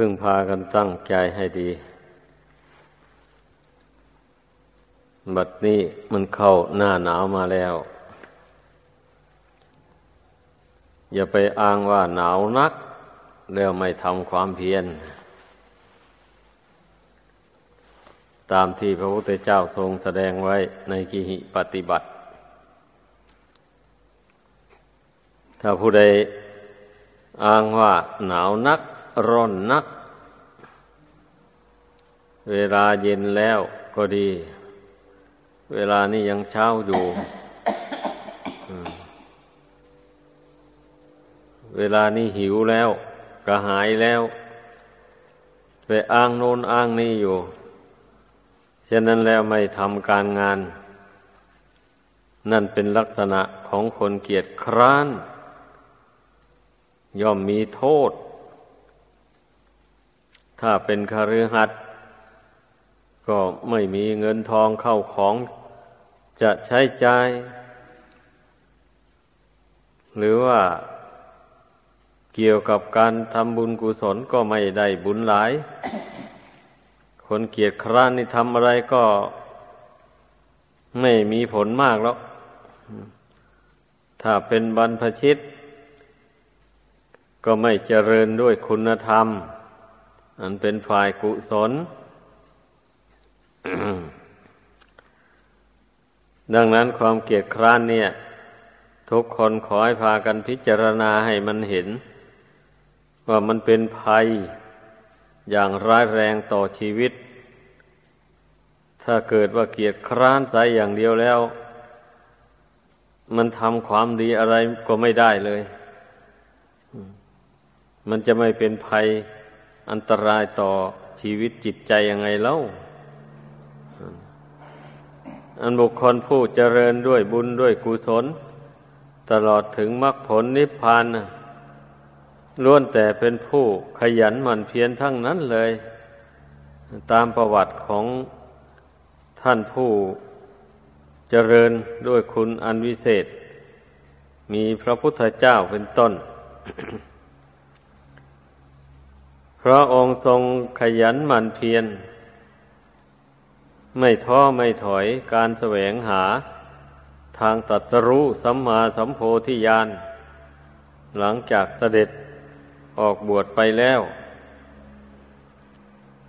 พึ่งพากันตั้งใจให้ดี บัดนี้มันเข้าหน้าหนาวมาแล้ว อย่าไปอ้างว่าหนาวนัก แล้วไม่ทำความเพียร ตามที่พระพุทธเจ้าทรงแสดงไว้ในกิหิปฏิบัติ ถ้าผู้ใดอ้างว่าหนาวนัก ร้อนนัก เวลาเย็นแล้วก็ดี เวลานี้ยังเช้าอยู่ เวลานี้หิวแล้วกระหายแล้วไปอ้างโน้นอ้างนี่อยู่ ฉะนั้นแล้วไม่ทำการงาน นั่นเป็นลักษณะของคนเกียจคร้าน ย่อมมีโทษ ถ้าเป็นคฤหัสถ์ก็ไม่มีเงินทองเข้าของจะใช้จ่าย หรือว่าเกี่ยวกับการทำบุญกุศลก็ไม่ได้บุญหลาย คนเกียจคร้านนี่ทำอะไรก็ไม่มีผลมากแล้ว ถ้าเป็นบรรพชิต ก็ไม่เจริญด้วยคุณธรรม อันเป็นฝ่ายกุศล ดังนั้นความเกียดคร้านเนี่ย ทุกคนขอให้พากันพิจารณาให้มันเห็น ว่ามันเป็นภัยอย่างร้ายแรงต่อชีวิต ถ้าเกิดว่าเกียดคร้านใส่อย่างเดียวแล้ว มันทำความดีอะไรก็ไม่ได้เลย มันจะไม่เป็นภัย อันตรายต่อชีวิตจิตใจยังไงเล่า อันบุคคลผู้เจริญด้วยบุญด้วยกุศล ตลอดถึงมรรคผลนิพพานล้วนแต่เป็นผู้ขยันหมั่นเพียรทั้งนั้นเลย ตามประวัติของท่านผู้เจริญด้วยคุณอันวิเศษ มีพระพุทธเจ้าเป็นต้น พระองค์ทรงขยันหมั่นเพียร ไม่ท้อไม่ถอยการแสวงหา ทางตัดสรู้สัมมาสัมโพธิญาณ หลังจากเสด็จออกบวชไปแล้ว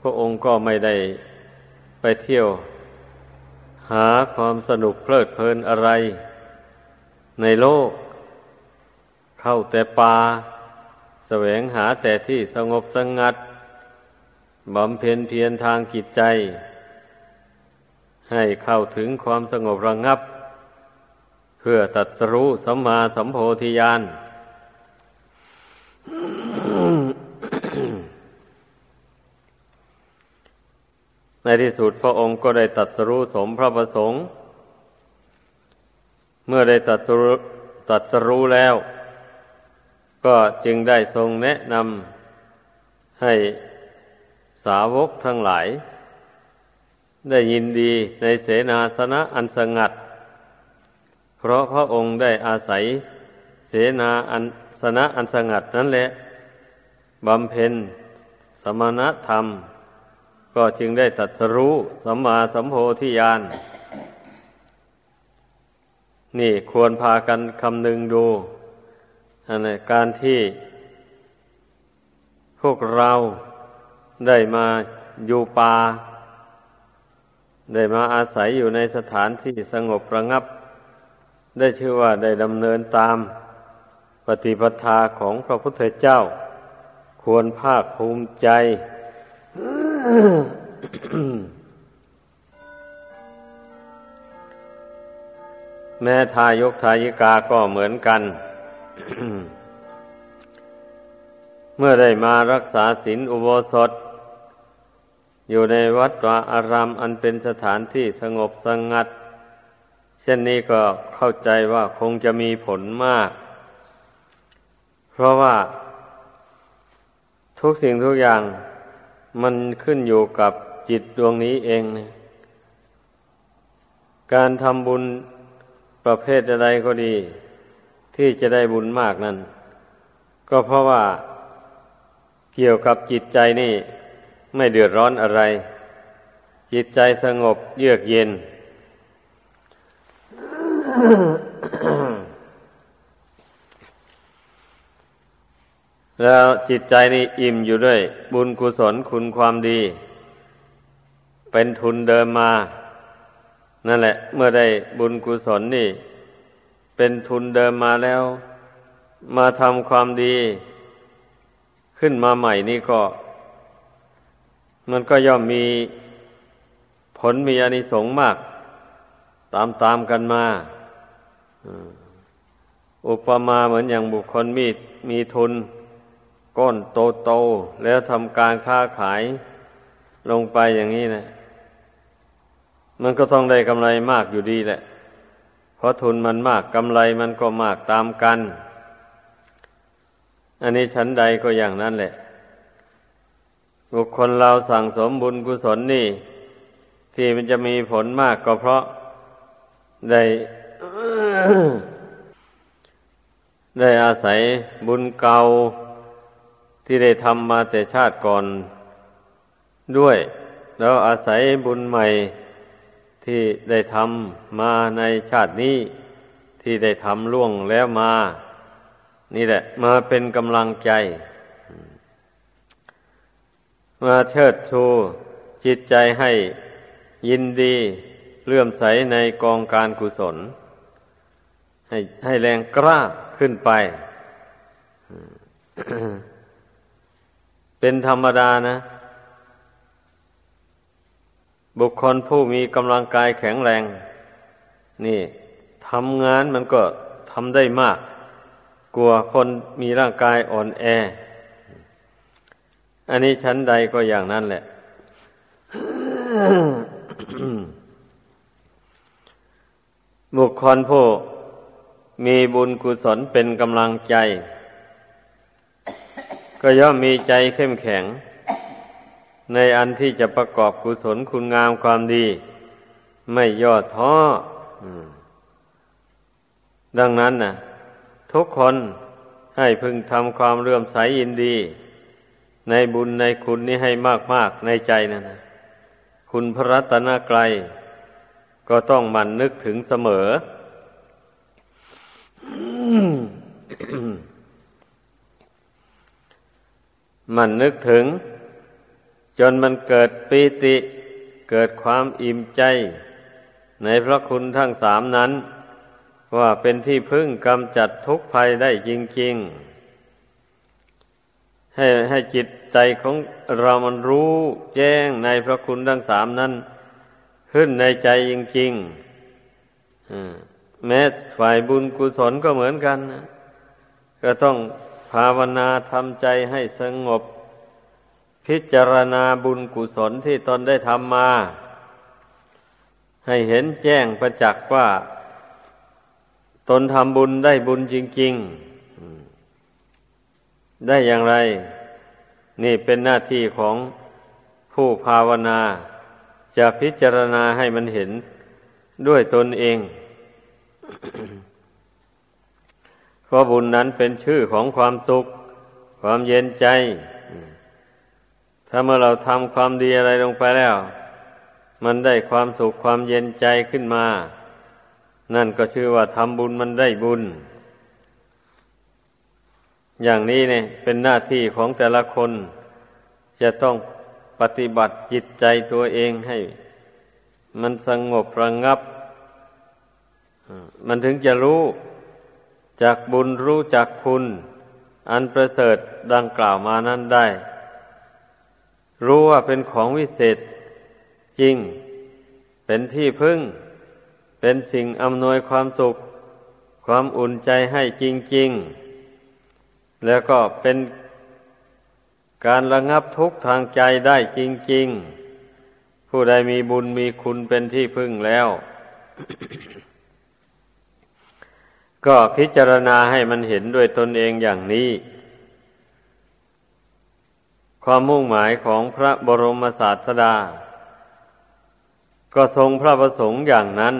พระองค์ก็ไม่ได้ไปเที่ยว หาความสนุกเพลิดเพลินอะไร ในโลก เข้าแต่ป่า แสวงหาแต่ที่สงบสงัดบำเพ็ญเพียรทางจิตใจ ให้เข้าถึงความสงบระงงับ เพื่อตัดสรู้สัมมาสัมโพธิญาณในที่สุดพระองค์ก็ได้ตัดสรู้สมพระประสงค์ เมื่อได้ตัดสรู้ตัดสรู้แล้ว ก็จึงได้ทรงแนะนำให้สาวกทั้งหลาย ได้ยินดีในเสนาสนะอันสงัด เพราะพระองค์ได้อาศัยเสนาอันสนะอันสงัดนั่นแหละบำเพ็ญสมณธรรม ก็จึงได้ตัดสรู้สัมมาสัมโพธิญาณ นี่ควรพากันคำนึงดู อันนี้การที่พวกเราได้มาอยู่ป่าได้มาอาศัยอยู่ในสถานที่สงบระงับ ได้ชื่อว่าได้ดำเนินตามปฏิปทาของพระพุทธเจ้า ควรภาคภูมิใจ แม่ทายกทายิกาก็เหมือนกัน เมื่อได้มารักษาศีลอุโบสถ อยู่ในวัดวาอารามอันเป็นสถานที่สงบสงัด เช่นนี้ก็เข้าใจว่าคงจะมีผลมาก เพราะว่า ทุกสิ่งทุกอย่างมันขึ้นอยู่กับจิตดวงนี้เองการทำบุญประเภทใดก็ดี ที่จะได้บุญมากนั้น ก็เพราะว่าเกี่ยวกับจิตใจนี่ไม่เดือดร้อนอะไร จิตใจสงบเยือกเย็น แล้วจิตใจนี่อิ่มอยู่ด้วยบุญกุศลคุณความดี เป็นทุนเดิมมา นั่นแหละ เมื่อได้บุญกุศลนี่ เป็นทุนเดิมมาแล้ว มาทำความดี ขึ้นมาใหม่นี่ก็ มันก็ย่อมมีผลมีอานิสงส์มาก ตามตามกันมาอุปมาเหมือนอย่างบุคคลมีมีทุน ก้นโตโตแล้วทำการค้าขายลงไปอย่างนี้นะ มันก็ต้องได้กำไรมากอยู่ดีแหละ เพราะทุนมันมากกำไรมันก็มากตามกัน อันนี้ชั้นใดก็อย่างนั้นแหละ บุคคลเราสั่งสมบุญกุศลนี่ ที่มันจะมีผลมากก็เพราะได้ได้อาศัยบุญเก่าที่ได้ทำมาแต่ชาติก่อนด้วย แล้วอาศัยบุญใหม่ ที่ได้ทำมาในชาตินี้ ที่ได้ทำล่วงแล้วมา นี่แหละ มาเป็นกำลังใจ มาเชิดชูจิตใจให้ยินดีเลื่อมใสในกองการกุศล ให้ให้แรงกล้าขึ้นไป เป็นธรรมดานะ บุคคลผู้มีกำลังกายแข็งแรง นี่ทำงานมันก็ทำได้มาก กลัวคนมีร่างกายอ่อนแอ อันนี้ชั้นใดก็อย่างนั้นแหละ บุคคลผู้มีบุญกุศลเป็นกำลังใจ ก็ย่อมมีใจเข้มแข็ง ในอันที่จะประกอบกุศลคุณงามความดี ไม่ย่อท้อดังนั้นนะทุกคนให้พึงทำความเรื่อมใสยินดี ในบุญในคุณนี้ให้มาก ๆ ในใจนั่นนะคุณพระรัตนกรัยก็ต้องมันนึกถึงเสมอ มันนึกถึง จนมันเกิดปีติ เกิดความอิ่มใจ ในพระคุณทั้งสามนั้น ว่าเป็นที่พึ่งกำจัดทุกภัยได้จริง ๆ ให้ให้จิตใจของเรามันรู้แจ้งในพระคุณทั้งสามนั้น ขึ้นในใจจริงๆแม้ฝ่ายบุญกุศลก็เหมือนกันนะก็ต้องภาวนาทำใจให้สงบ พิจารณาบุญกุศลที่ตนได้ทำมา ให้เห็นแจ้งประจักษ์ว่า ตนทำบุญได้บุญจริง ๆ ได้อย่างไร นี่เป็นหน้าที่ของผู้ภาวนา จะพิจารณาให้มันเห็นด้วยตนเอง เพราะบุญนั้นเป็นชื่อของความสุข ความเย็นใจ ถ้าเมื่อเราทำความดีอะไรลงไปแล้ว มันได้ความสุขความเย็นใจขึ้นมา นั่นก็ชื่อว่าทำบุญมันได้บุญ อย่างนี้เนี่ยเป็นหน้าที่ของแต่ละคน จะต้องปฏิบัติจิตใจตัวเองให้ มันสงบระงับ มันถึงจะรู้จากบุญรู้จากคุณ อันประเสริฐดังกล่าวมานั้นได้ รู้ว่าเป็นของวิเศษจริง เป็นที่พึ่ง เป็นสิ่งอำนวยความสุข ความอุ่นใจให้จริง ๆ แล้วก็เป็นการระงับทุกข์ทางใจได้จริง ๆ ผู้ใดมีบุญมีคุณเป็นที่พึ่งแล้ว ก็พิจารณาให้มันเห็นด้วยตนเองอย่างนี้ ความมุ่งหมายของพระบรมศาสดา ก็ทรงพระประสงค์อย่างนั้น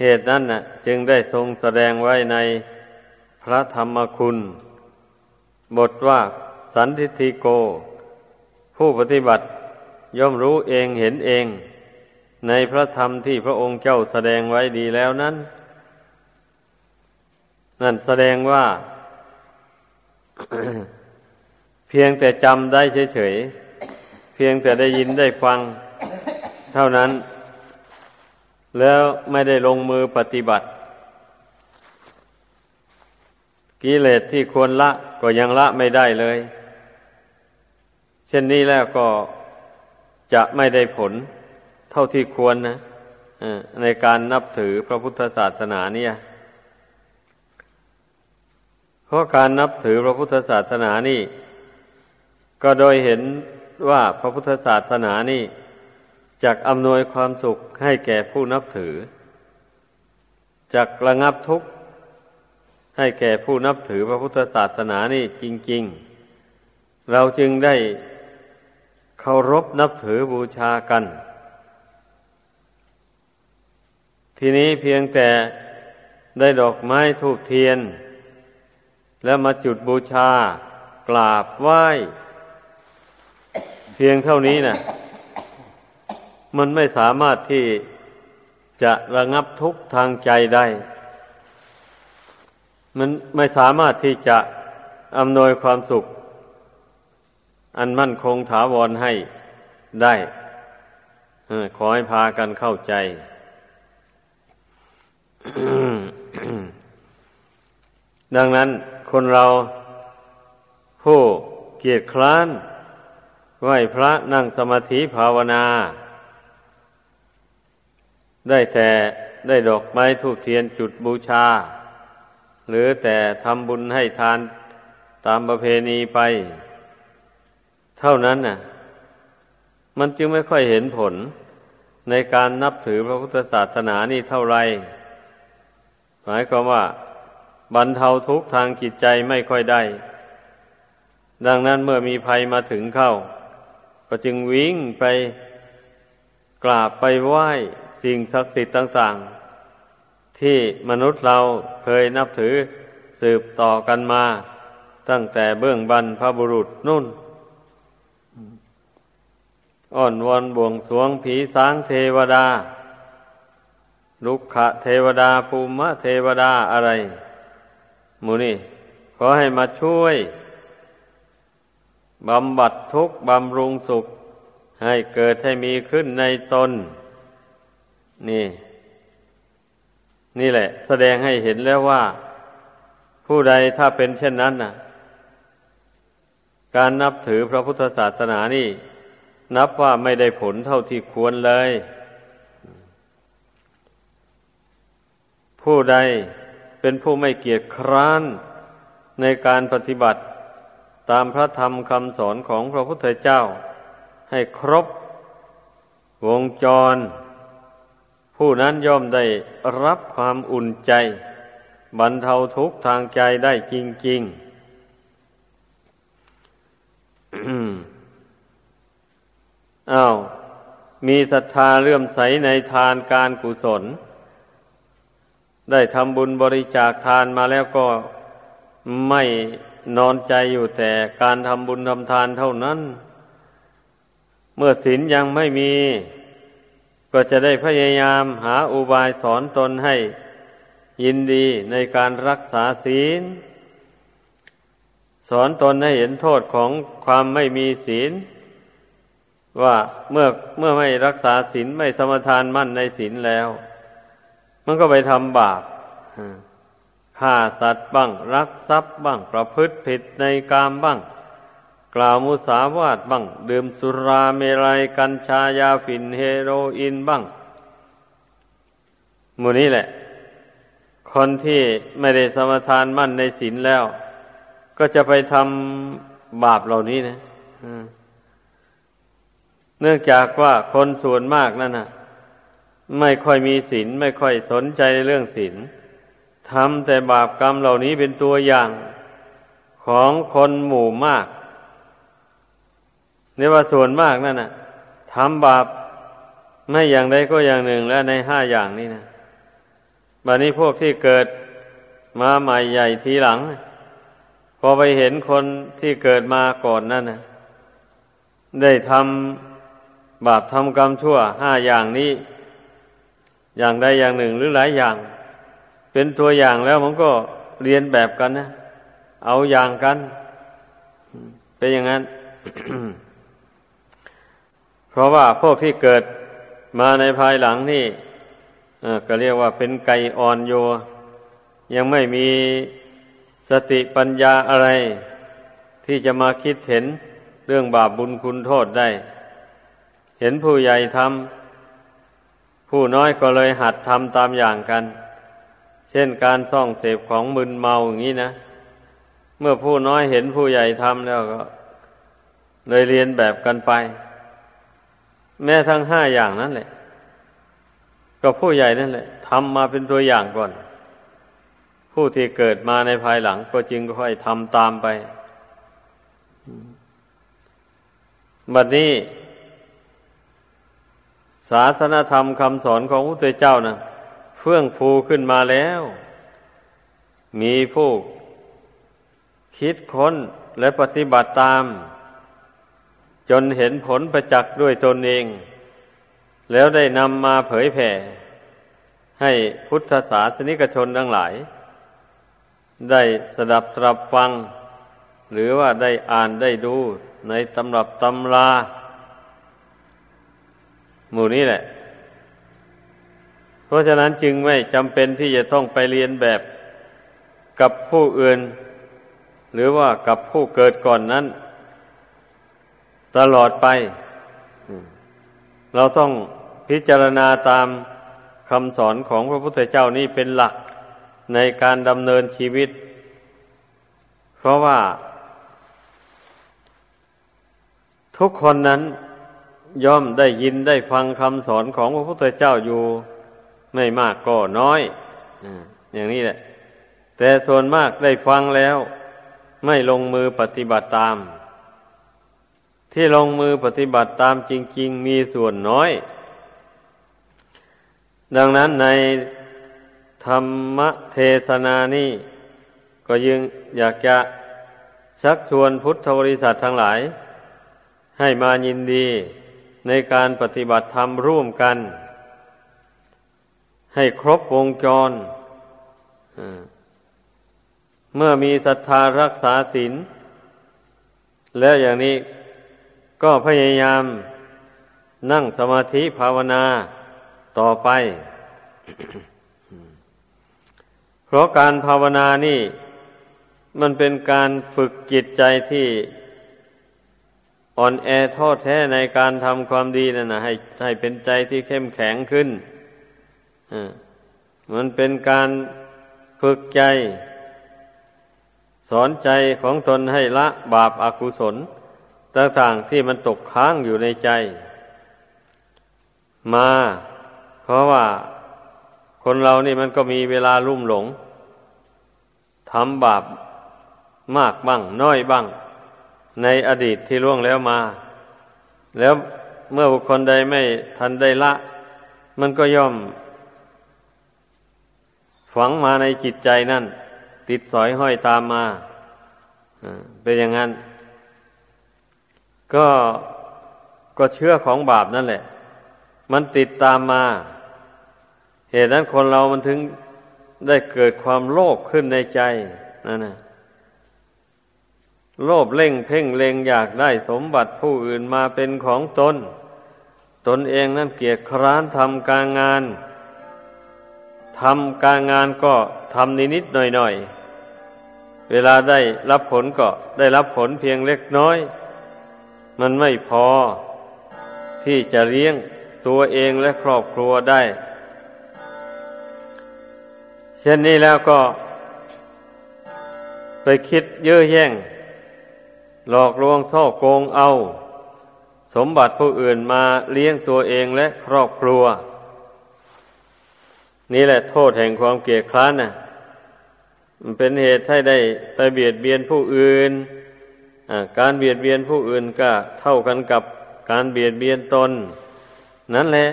เหตุนั้นนะจึงได้ทรงแสดงไว้ในพระธรรมคุณ บทว่าสันทิติโก ผู้ปฏิบัติย่อมรู้เองเห็นเอง ในพระธรรมที่พระองค์เจ้าแสดงไว้ดีแล้วนั้น นั่นแสดงว่า พียงแต่จำได้เฉยๆ เพียงแต่ได้ยินได้ฟัง เท่านั้น แล้วไม่ได้ลงมือปฏิบัติ กิเลสที่ควรละก็ยังละไม่ได้เลย เช่นนี้แล้วก็จะไม่ได้ผลเท่าที่ควรนะในการนับถือพระพุทธศาสนาเนี่ย เพราะการนับถือพระพุทธศาสนานี่ ก็โดยเห็นว่าพระพุทธศาสนานี่จักอำนวยความสุขให้แก่ผู้นับถือจักระงับทุกข์ให้แก่ผู้นับถือพระพุทธศาสนานี่จริง ๆ เราจึงได้เคารพนับถือบูชากัน ทีนี้เพียงแต่ได้ดอกไม้ทูบเทียน แล้วมาจุดบูชากราบไหว้ เพียงเท่านี้นะมันไม่สามารถที่จะระงับทุกข์ทางใจได้ มันไม่สามารถที่จะอำนวยความสุข อันมั่นคงถาวรให้ได้ขอให้พากันเข้าใจ ดังนั้นคนเราผู้เกียรติคร้าน ไหวพระนั่งสมาธิภาวนา ได้แต่ได้ดอกไม้ทูกเทียนจุดบูชา หรือแต่ทำบุญให้ทานตามประเพณีไป เท่านั้นน่ะ มันจึงไม่ค่อยเห็นผลในการนับถือพระพุทธศาสนานี่เท่าไร หมายความว่า บรรเทาทุกข์ทางจิตใจไม่ค่อยได้ ดังนั้นเมื่อมีภัยมาถึงเข้า ก็จึงวิ่งไปกราบไปไหว้สิ่งศักดิ์สิทธิ์ต่าง ๆ ที่มนุษย์เราเคยนับถือสืบต่อกันมา ตั้งแต่เบื้องบรรพบุรุษนุ่น อ่อนวอนบวงสวงผีสางเทวดา ลุกขะเทวดาภูมิเทวดาอะไร มูนี่ขอให้มาช่วย บำบัดทุกข์บำรุงสุข ให้เกิดให้มีขึ้นในตน นี่ นี่แหละ แสดงให้เห็นแล้วว่า ผู้ใดถ้าเป็นเช่นนั้นน่ะการนับถือพระพุทธศาสนานี่ นับว่าไม่ได้ผลเท่าที่ควรเลย ผู้ใดเป็นผู้ไม่เกียจคร้านในการปฏิบัติ ตามพระธรรมคำสอนของพระพุทธเจ้า ให้ครบวงจร ผู้นั้นย่อมได้รับความอุ่นใจ บรรเทาทุกข์ทางใจได้จริง ๆ อ้าว มีศรัทธาเลื่อมใสในทานการกุศล ได้ทำบุญบริจาคทานมาแล้วก็ไม่ นอนใจอยู่แต่การทำบุญทำทานเท่านั้น เมื่อศีลยังไม่มี ก็จะได้พยายามหาอุบายสอนตนให้ ยินดีในการรักษาศีล สอนตนให้เห็นโทษของความไม่มีศีล ว่าเมื่อเมื่อไม่รักษาศีลไม่สมทานมั่นในศีลแล้ว มันก็ไปทำบาป ฆ่าสัตว์บ้าง รักทรัพย์บ้าง ประพฤติผิดในกามบ้าง กล่าวมุสาวาทบ้าง ดื่มสุราเมรัยกัญชายาฝิ่นเฮโรอีนบ้างมูนี้แหละ คนที่ไม่ได้สมทานมั่นในศีลแล้ว ก็จะไปทำบาปเหล่านี้นะเนื่องจากว่าคนส่วนมากนั่นนะไม่ค่อยมีศีลไม่ค่อยสนใจในเรื่องศีล ทำแต่บาปกรรมเหล่านี้เป็นตัวอย่างของคนหมู่มากในว่าส่วนมากนั่นน่ะทำบาปไม่อย่างใดก็อย่างหนึ่งแล้วในห้าอย่างนี้นะบัดนี้พวกที่เกิดมาใหม่ใหญ่ทีหลังพพอไปเห็นคนที่เกิดมาก่อนนั่นนะได้ทำบาปทำกรรมชั่วห้าอย่างนี้ อย่างใดอย่างหนึ่งหรือหลายอย่าง เป็นตัวอย่างแล้วมันก็เรียนแบบกันนะ เอาอย่างกัน เป็นอย่างนั้น เพราะว่าพวกที่เกิดมาในภายหลังนี่ก็เรียกว่าเป็นไก่อ่อนโย ยังไม่มีสติปัญญาอะไร ที่จะมาคิดเห็นเรื่องบาปบุญคุณโทษได้ เห็นผู้ใหญ่ทำผู้น้อยก็เลยหัดทำตามอย่างกัน ช่นการซ่องเสพของมึนเมาอย่างนี้นะ เมื่อผู้น้อยเห็นผู้ใหญ่ทำแล้วก็ เลยเรียนแบบกันไป แม้ทั้งห้าอย่างนั้นแหละ ก็ผู้ใหญ่นั่นแหละทำมาเป็นตัวอย่างก่อน ผู้ที่เกิดมาในภายหลัง ก็จึงค่อยทำตามไป บัดนี้ ศาสนธรรมคำสอนของพระเจ้านะ เฟื่องฟูขึ้นมาแล้ว มีผู้คิดค้นและปฏิบัติตาม จนเห็นผลประจักษ์ด้วยตนเอง แล้วได้นำมาเผยแผ่ ให้พุทธศาสนิกชนทั้งหลาย ได้สดับตรับฟัง หรือว่าได้อ่านได้ดูในตำรับตำรา หมู่นี้แหละ เพราะฉะนั้นจึงไม่จำเป็นที่จะต้องไปเรียนแบบกับผู้อื่น หรือว่ากับผู้เกิดก่อนนั้น ตลอดไป เราต้องพิจารณาตามคำสอนของพระพุทธเจ้านี่เป็นหลักในการดำเนินชีวิต เพราะว่า ทุกคนนั้นย่อมได้ยินได้ฟังคำสอนของพระพุทธเจ้าอยู่ ไม่มากก็น้อยอย่างนี้แหละ แต่ส่วนมากได้ฟังแล้ว ไม่ลงมือปฏิบัติตาม ที่ลงมือปฏิบัติตามจริง ๆ มีส่วนน้อย ดังนั้นในธรรมเทศนานี้ก็ยังอยากจะชักชวนพุทธบริษัททั้งหลาย ให้มายินดีในการปฏิบัติธรรมร่วมกัน ให้ครบวงจร เมื่อมีศรัทธารักษาศีลแล้วอย่างนี้ก็พยายามนั่งสมาธิภาวนาต่อไป เพราะการภาวนานี่ มันเป็นการฝึกจิตใจที่อ่อนแอท้อแท้ในการทำความดีนั่นนะให้ให้เป็นใจที่เข้มแข็งขึ้น มันเป็นการฝึกใจ สอนใจของตนให้ละบาปอากุศล ต่างๆที่มันตกค้างอยู่ในใจ มา เพราะว่าคนเรานี่มันก็มีเวลาลุ่มหลงทำบาปมากบ้าง น้อยบ้าง ในอดีตที่ล่วงแล้วมา แล้วเมื่อบุคคลใดไม่ทันได้ละ มันก็ย่อม ฝังมาในจิตใจนั่น ติดสอยห้อยตามมาเป็นอย่างนั้น ก็ก็เชื่อของบาปนั่นแหละ มันติดตามมา เหตุนั้นคนเรามันถึงได้เกิดความโลภขึ้นในใจนั่นนะโลภเล่งเพ่งเลงอยากได้สมบัติผู้อื่นมาเป็นของตน ตนเองนั่นเกียจคร้านทำการงาน ทำการงานก็ทำนิดๆหน่อยๆ เวลาได้รับผลก็ได้รับผลเพียงเล็กน้อย มันไม่พอที่จะเลี้ยงตัวเองและครอบครัวได้ เช่นนี้แล้วก็ ไปคิดเย่อแย่ง หลอกลวงซ่อโกงเอา สมบัติผู้อื่นมาเลี้ยงตัวเองและครอบครัว นี่แหละโทษแห่งความเกลียดคร้านนะ่ะมันเป็นเหตุให้ได้ไปเบียดเบียนผู้อื่น การเบียดเบียนผู้อื่นก็เท่ากันกับการเบียดเบียนตน นั่นแหละ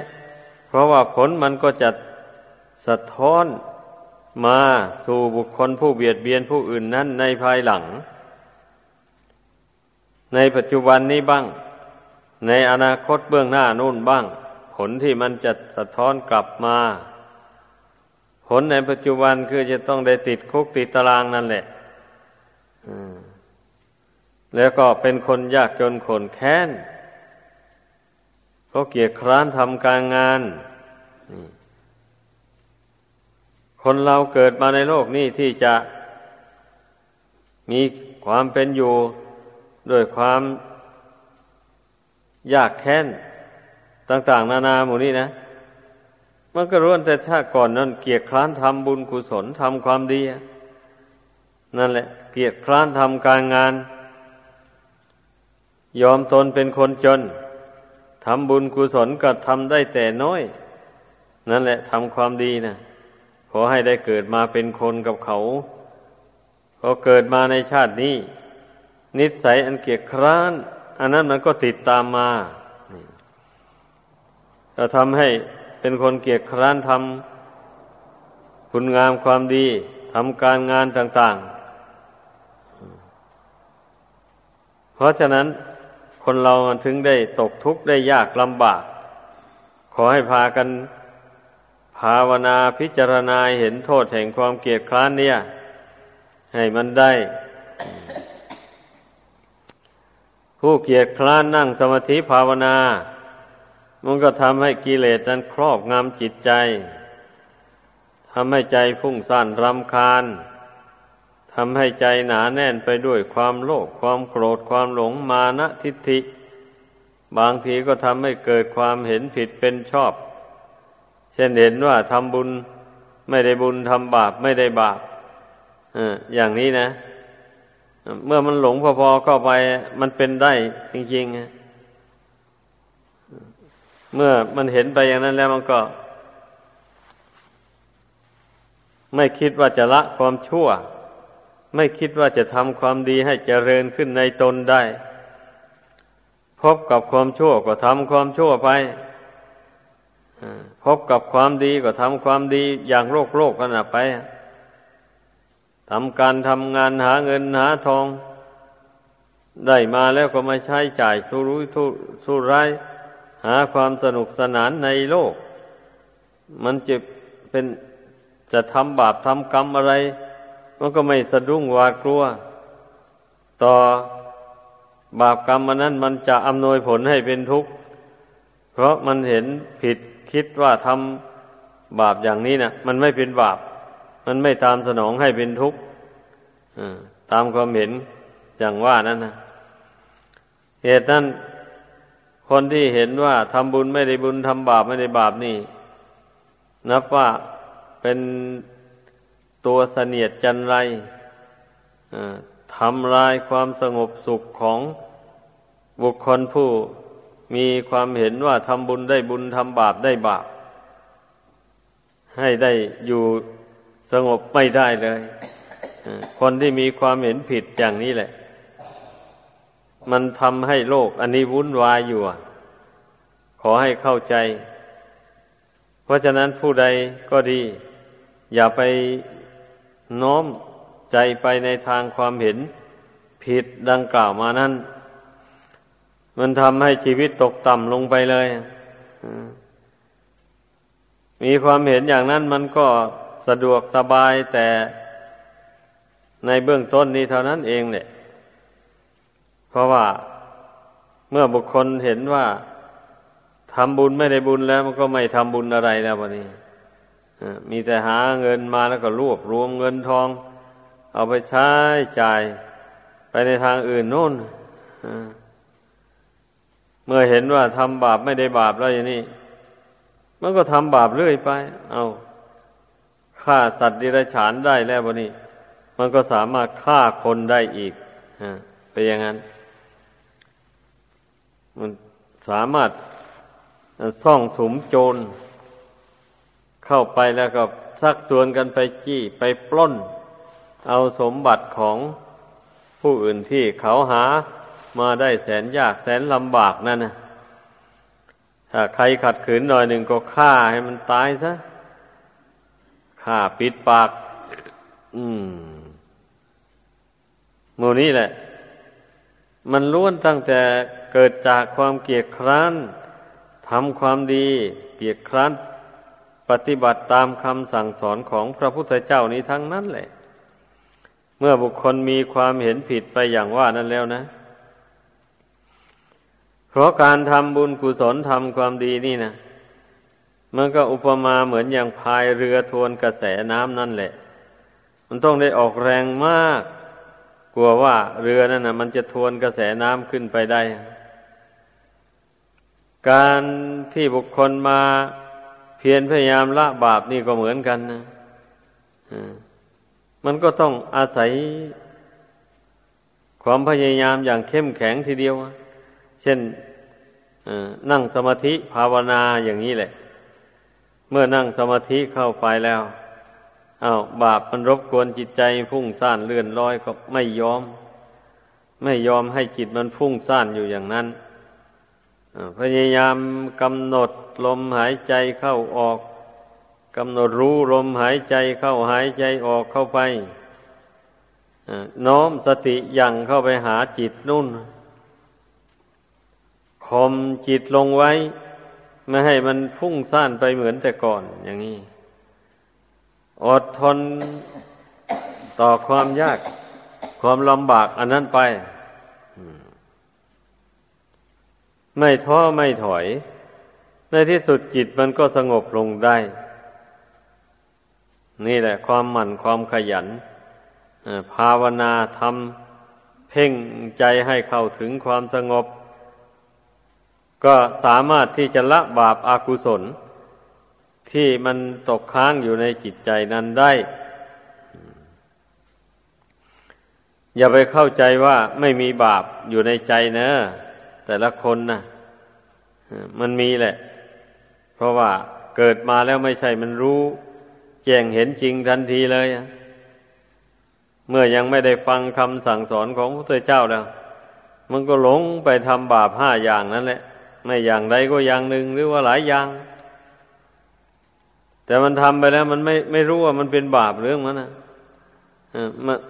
เพราะว่าผลมันก็จะสะท้อนมาสู่บุคคลผู้เบียดเบียนผู้อื่นนั้นในภายหลัง ในปัจจุบันนี้บ้าง ในอนาคตเบื้องหน้านู่นบ้าง ผลที่มันจะสะท้อนกลับมา ผลในปัจจุบันคือจะต้องได้ติดคุกติดตารางนั่นแหละแล้วก็เป็นคนยากจนขนแค้นเขาเกียจคร้านทำการงาน คนเราเกิดมาในโลกนี้ที่จะมีความเป็นอยู่ด้วยความยากแค้นต่าง ๆ นานาหมู่นี้นะ มันก็ร้วนแต่ชาติก่อนนั้นเกียรคร้านทำบุญกุศลทำความดีนั่นแหละ เกียรคร้านทำการงาน ยอมตนเป็นคนจนทำบุญกุศลก็ทำได้แต่น้อย นั่นแหละทำความดีนะขอให้ได้เกิดมาเป็นคนกับเขาพอเกิดมาในชาตินี้ นิสัยอันเกียจคร้าน อันนั้นมันก็ติดตามมาจะทำให้ เป็นคนเกียจคร้านทำคุณงามความดีทำการงานต่าง ๆ เพราะฉะนั้นคนเราถึงได้ตกทุกข์ได้ยากลำบาก ขอให้พากันภาวนาพิจารณาเห็นโทษแห่งความเกียจคร้านเนี่ย ให้มันได้ ผู้เกียจคร้านนั่งสมาธิภาวนา มันก็ทำให้กิเลสนั้นครอบงำจิตใจทำให้ใจพุ่งซ่านรำคาญทำให้ใจหนาแน่นไปด้วยความโลภความโกรธความหลงมานะทิฏฐิ บางทีก็ทำให้เกิดความเห็นผิดเป็นชอบ เช่นเห็นว่าทำบุญไม่ได้บุญทำบาปไม่ได้บาปอย่างนี้นะ เมื่อมันหลงพอๆเข้าไปมันเป็นได้จริงๆ เมื่อมันเห็นไปอย่างนั้นแล้วมันก็ ไม่คิดว่าจะละความชั่ว ไม่คิดว่าจะทำความดีให้เจริญขึ้นในตนได้ พบกับความชั่วก็ทำความชั่วไปพบกับความดีก็ทำความดีอย่างโลกโลกกันไปทำการทำงานหาเงินหาทอง ได้มาแล้วก็มาใช้จ่ายทุรุยทุสุร้าย หาความสนุกสนานในโลก มันจะเป็นจะทำบาปทำกรรมอะไร มันก็ไม่สะดุ้งหวาดกลัว ต่อบาปกรรมมันนั้นมันจะอำนวยผลให้เป็นทุกข์ เพราะมันเห็นผิดคิดว่าทำบาปอย่างนี้นะมันไม่เป็นบาป มันไม่ตามสนองให้เป็นทุกข์ตามความเห็นอย่างว่านั้นนะเหตุนั้น คนที่เห็นว่าทำบุญไม่ได้บุญทำบาปไม่ได้บาปนี่ นับว่าเป็นตัวเสนียดจันไรทำลายความสงบสุขของบุคคลผู้มีความเห็นว่าทำบุญได้บุญทำบาปได้บาป ให้ได้อยู่สงบไม่ได้เลย คนที่มีความเห็นผิดอย่างนี้แหละ มันทำให้โลก อันนี้วุ่นวายอยู่ ขอให้เข้าใจ เพราะฉะนั้นผู้ใดก็ดี อย่าไปน้อมใจไปในทางความเห็น ผิดดังกล่าวมานั้น มันทำให้ชีวิตตกต่ำลงไปเลยมีความเห็นอย่างนั้นมันก็สะดวกสบายแต่ในเบื้องต้นนี้เท่านั้นเองเนี่ย เพราะว่าเมื่อบุคคลเห็นว่าทำบุญไม่ได้บุญแล้วมันก็ไม่ทำบุญอะไรแล้ววันนี้มีแต่หาเงินมาแล้วก็รวบรวมเงินทอง เอาไปใช้จ่ายไปในทางอื่นนู่นเมื่อเห็นว่าทำบาปไม่ได้บาปแล้วอย่างนี้ มันก็ทำบาปเรื่อยไป เอาฆ่าสัตว์ดิรัจฉานได้แล้ววันนี้ มันก็สามารถฆ่าคนได้อีกไปอย่างนั้น มันสามารถซ่องสมโจร เข้าไปแล้วก็ซักชวนกันไปจี้ไปปล้น เอาสมบัติของผู้อื่นที่เขาหามาได้แสนยากแสนลำบากนั่นนะถ้าใครขัดขืนหน่อยหนึ่งก็ฆ่าให้มันตายซะฆ่าปิดปาก อืมโมนี้แหละ มันล้วนตั้งแต่เกิดจากความเกียดคร้านทำความดีเกียดคร้านปฏิบัติตามคำสั่งสอนของพระพุทธเจ้านี้ทั้งนั้นแหละ เมื่อบุคคลมีความเห็นผิดไปอย่างว่านั้นแล้วนะ เพราะการทำบุญกุศลทำความดีนี่นะมันก็อุปมาเหมือนอย่างพายเรือทวนกระแสน้ำนั่นแหละ มันต้องได้ออกแรงมาก กลัวว่าเรือนั่นนะมันจะทวนกระแสน้ำขึ้นไปได้ การที่บุคคลมาเพียรพยายามละบาปนี่ก็เหมือนกันนะมันก็ต้องอาศัย ความพยายามอย่างเข้มแข็งทีเดียว เช่นนั่งสมาธิภาวนาอย่างนี้แหละ เมื่อนั่งสมาธิเข้าไปแล้ว อา้าวบาปมันรบกวนจิตใจพุ่งซ่านเลื่อนลอยก็ไม่ยอม ไม่ยอมให้จิตมันพุ่งซ่านอยู่อย่างนั้นพยายามกำหนดลมหายใจเข้าออกกำหนดรู้ลมหายใจเข้าหายใจออกเข้าไปน้อมสติยังเข้าไปหาจิตนุ่นคมจิตลงไว้ ไม่ให้มันพุ่งซ่านไปเหมือนแต่ก่อนอย่างนี้ อดทนต่อความยาก ความลำบากอันนั้นไป ไม่ท้อไม่ถอย ในที่สุดจิตมันก็สงบลงได้ นี่แหละ ความหมั่นความขยันภาวนาทำเพ่งใจให้เข้าถึงความสงบ ก็สามารถที่จะละบาปอากุศล ที่มันตกค้างอยู่ในจิตใจนั้นได้ อย่าไปเข้าใจว่าไม่มีบาปอยู่ในใจเนะ แต่ละคนนะมันมีแหละ เพราะว่าเกิดมาแล้วไม่ใช่มันรู้ แจ้งเห็นจริงทันทีเลย เมื่อยังไม่ได้ฟังคำสั่งสอนของพระพุทธเจ้าแล้ว มันก็หลงไปทำบาปห้าอย่างนั่นแหละ ไม่อย่างใดก็อย่างหนึ่งหรือว่าหลายอย่าง แต่มันทำไปแล้ว มันไม่ไม่รู้ว่ามันเป็นบาปเรื่องมันนะ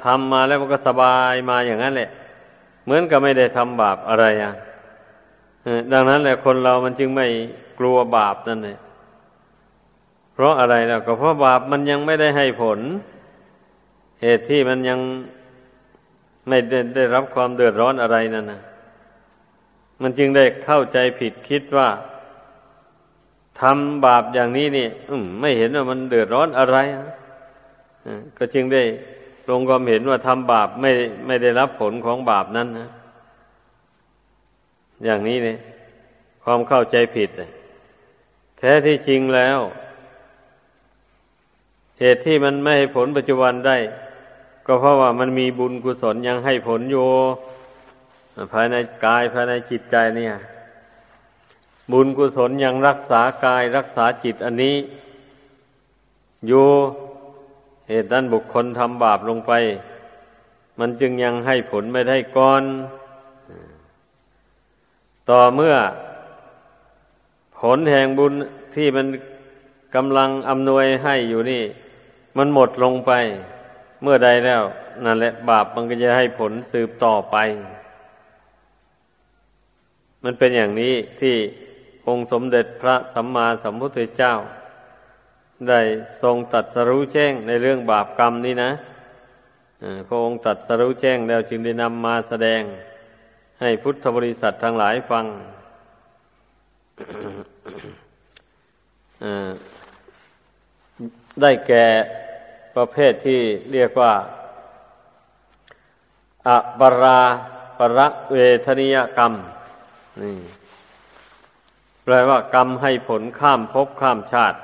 ทำมาแล้วมันก็สบายมาอย่างนั้นแหละ เหมือนกับไม่ได้ทำบาปอะไรอะดังนั้นแหละคนเรามันจึงไม่กลัวบาปนั่นเองเพราะอะไรล่ะก็เพราะบาปมันยังไม่ได้ให้ผล เหตุที่มันยังไม่ได้ได้รับความเดือดร้อนอะไรนั่นนะมันจึงได้เข้าใจผิดคิดว่า ทำบาปอย่างนี้นี่ไม่เห็นว่ามันเดือดร้อนอะไรก็จึงได้ลงความเห็นว่าทำบาปไม่ไม่ได้รับผลของบาปนั้นนะอย่างนี้เนี่ยความเข้าใจผิดแท้ที่จริงแล้ว เหตุที่มันไม่ให้ผลปัจจุบันได้ ก็เพราะว่ามันมีบุญกุศลยังให้ผลอยู่ภายในกายภายในจิตใจเนี่ย บุญกุศลยังรักษากายรักษาจิตอันนี้ อยู่เหตุนั้นบุคคลทำบาปลงไป มันจึงยังให้ผลไม่ได้ก่อน ต่อเมื่อ ผลแห่งบุญที่มันกำลังอำนวยให้อยู่นี่ มันหมดลงไป เมื่อใดแล้ว นั่นแหละบาปมันก็จะให้ผลสืบต่อไป มันเป็นอย่างนี้ที่ องค์สมเด็จพระสัมมาสัมพุทธเจ้า ได้ทรงตัดสรู้แจ้งในเรื่องบาปกรรมนี้นะพระองค์ตัดสรู้แจ้งแล้วจึงได้นำมาแสดง ให้พุทธบริษัททั้งหลายฟังได้แก่ประเภทที่เรียกว่าอปราประเวทนิยกรรม นี่ แปลว่ากรรมให้ผลข้ามภพข้ามชาติ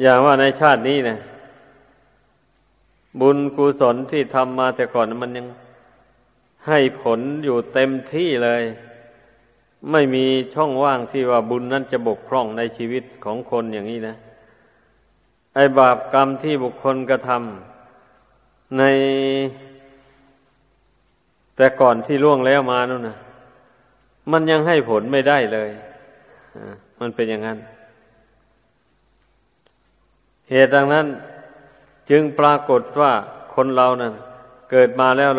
อย่างว่าในชาตินี้นะบุญกุศลที่ทำมาแต่ก่อนมันยังให้ผลอยู่เต็มที่เลย ไม่มีช่องว่างที่ว่าบุญนั้นจะบกพร่องในชีวิตของคนอย่างนี้นะ ไอบาปกรรมที่บุคคลกระทำใน แต่ก่อนที่ล่วงแล้วมานั่นนะ มันยังให้ผลไม่ได้เลยมันเป็นอย่างนั้น เหตุดังนั้น จึงปรากฏว่าคนเรานั้นเกิดมาแล้ว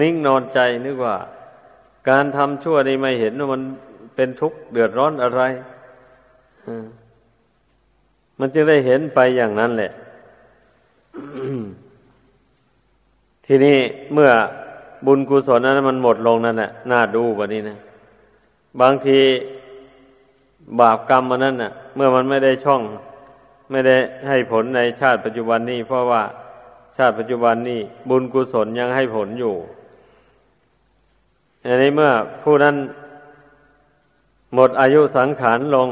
นิ่งนอนใจนึกว่า การทำชั่วนี่ไม่เห็นว่ามันเป็นทุกข์เดือดร้อนอะไรมันจึงได้เห็นไปอย่างนั้นแหละ ทีนี้เมื่อบุญกุศลนั้นมันหมดลงนั่นแหละน่าดูกว่านี้นะ บางทีบาปกรรมมันนั้นน่ะ เมื่อมันไม่ได้ช่อง ไม่ได้ให้ผลในชาติปัจจุบันนี้เพราะว่าชาติปัจจุบันนี้บุญกุศลยังให้ผลอยู่อันนี้เมื่อผู้นั้นหมดอายุสังขารลง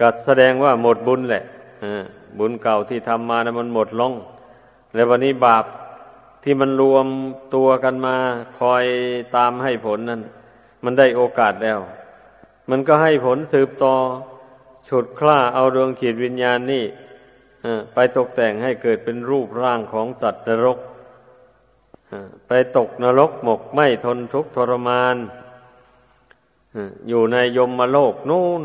ก็แสดงว่าหมดบุญแหละบุญเก่าที่ทำมานะมันหมดลง แล้ววันนี้บาป ที่มันรวมตัวกันมาคอยตามให้ผลนั้น มันได้โอกาสแล้ว มันก็ให้ผลสืบต่อฉุดคล้าเอาดวงขีดวิญญาณนี่ไปตกแต่งให้เกิดเป็นรูปร่างของสัตว์นรกไปตกนรกหมกไม่ทนทุกข์ทรมานอยู่ในยมโลกนู่น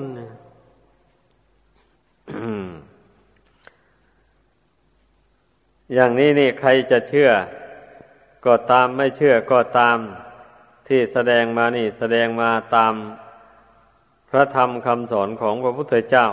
อย่างนี้นี่ใครจะเชื่อ ก็ตามไม่เชื่อก็ตามที่แสดงมานี่แสดงมาตามพระธรรมคำสอนของพระพุทธเจ้า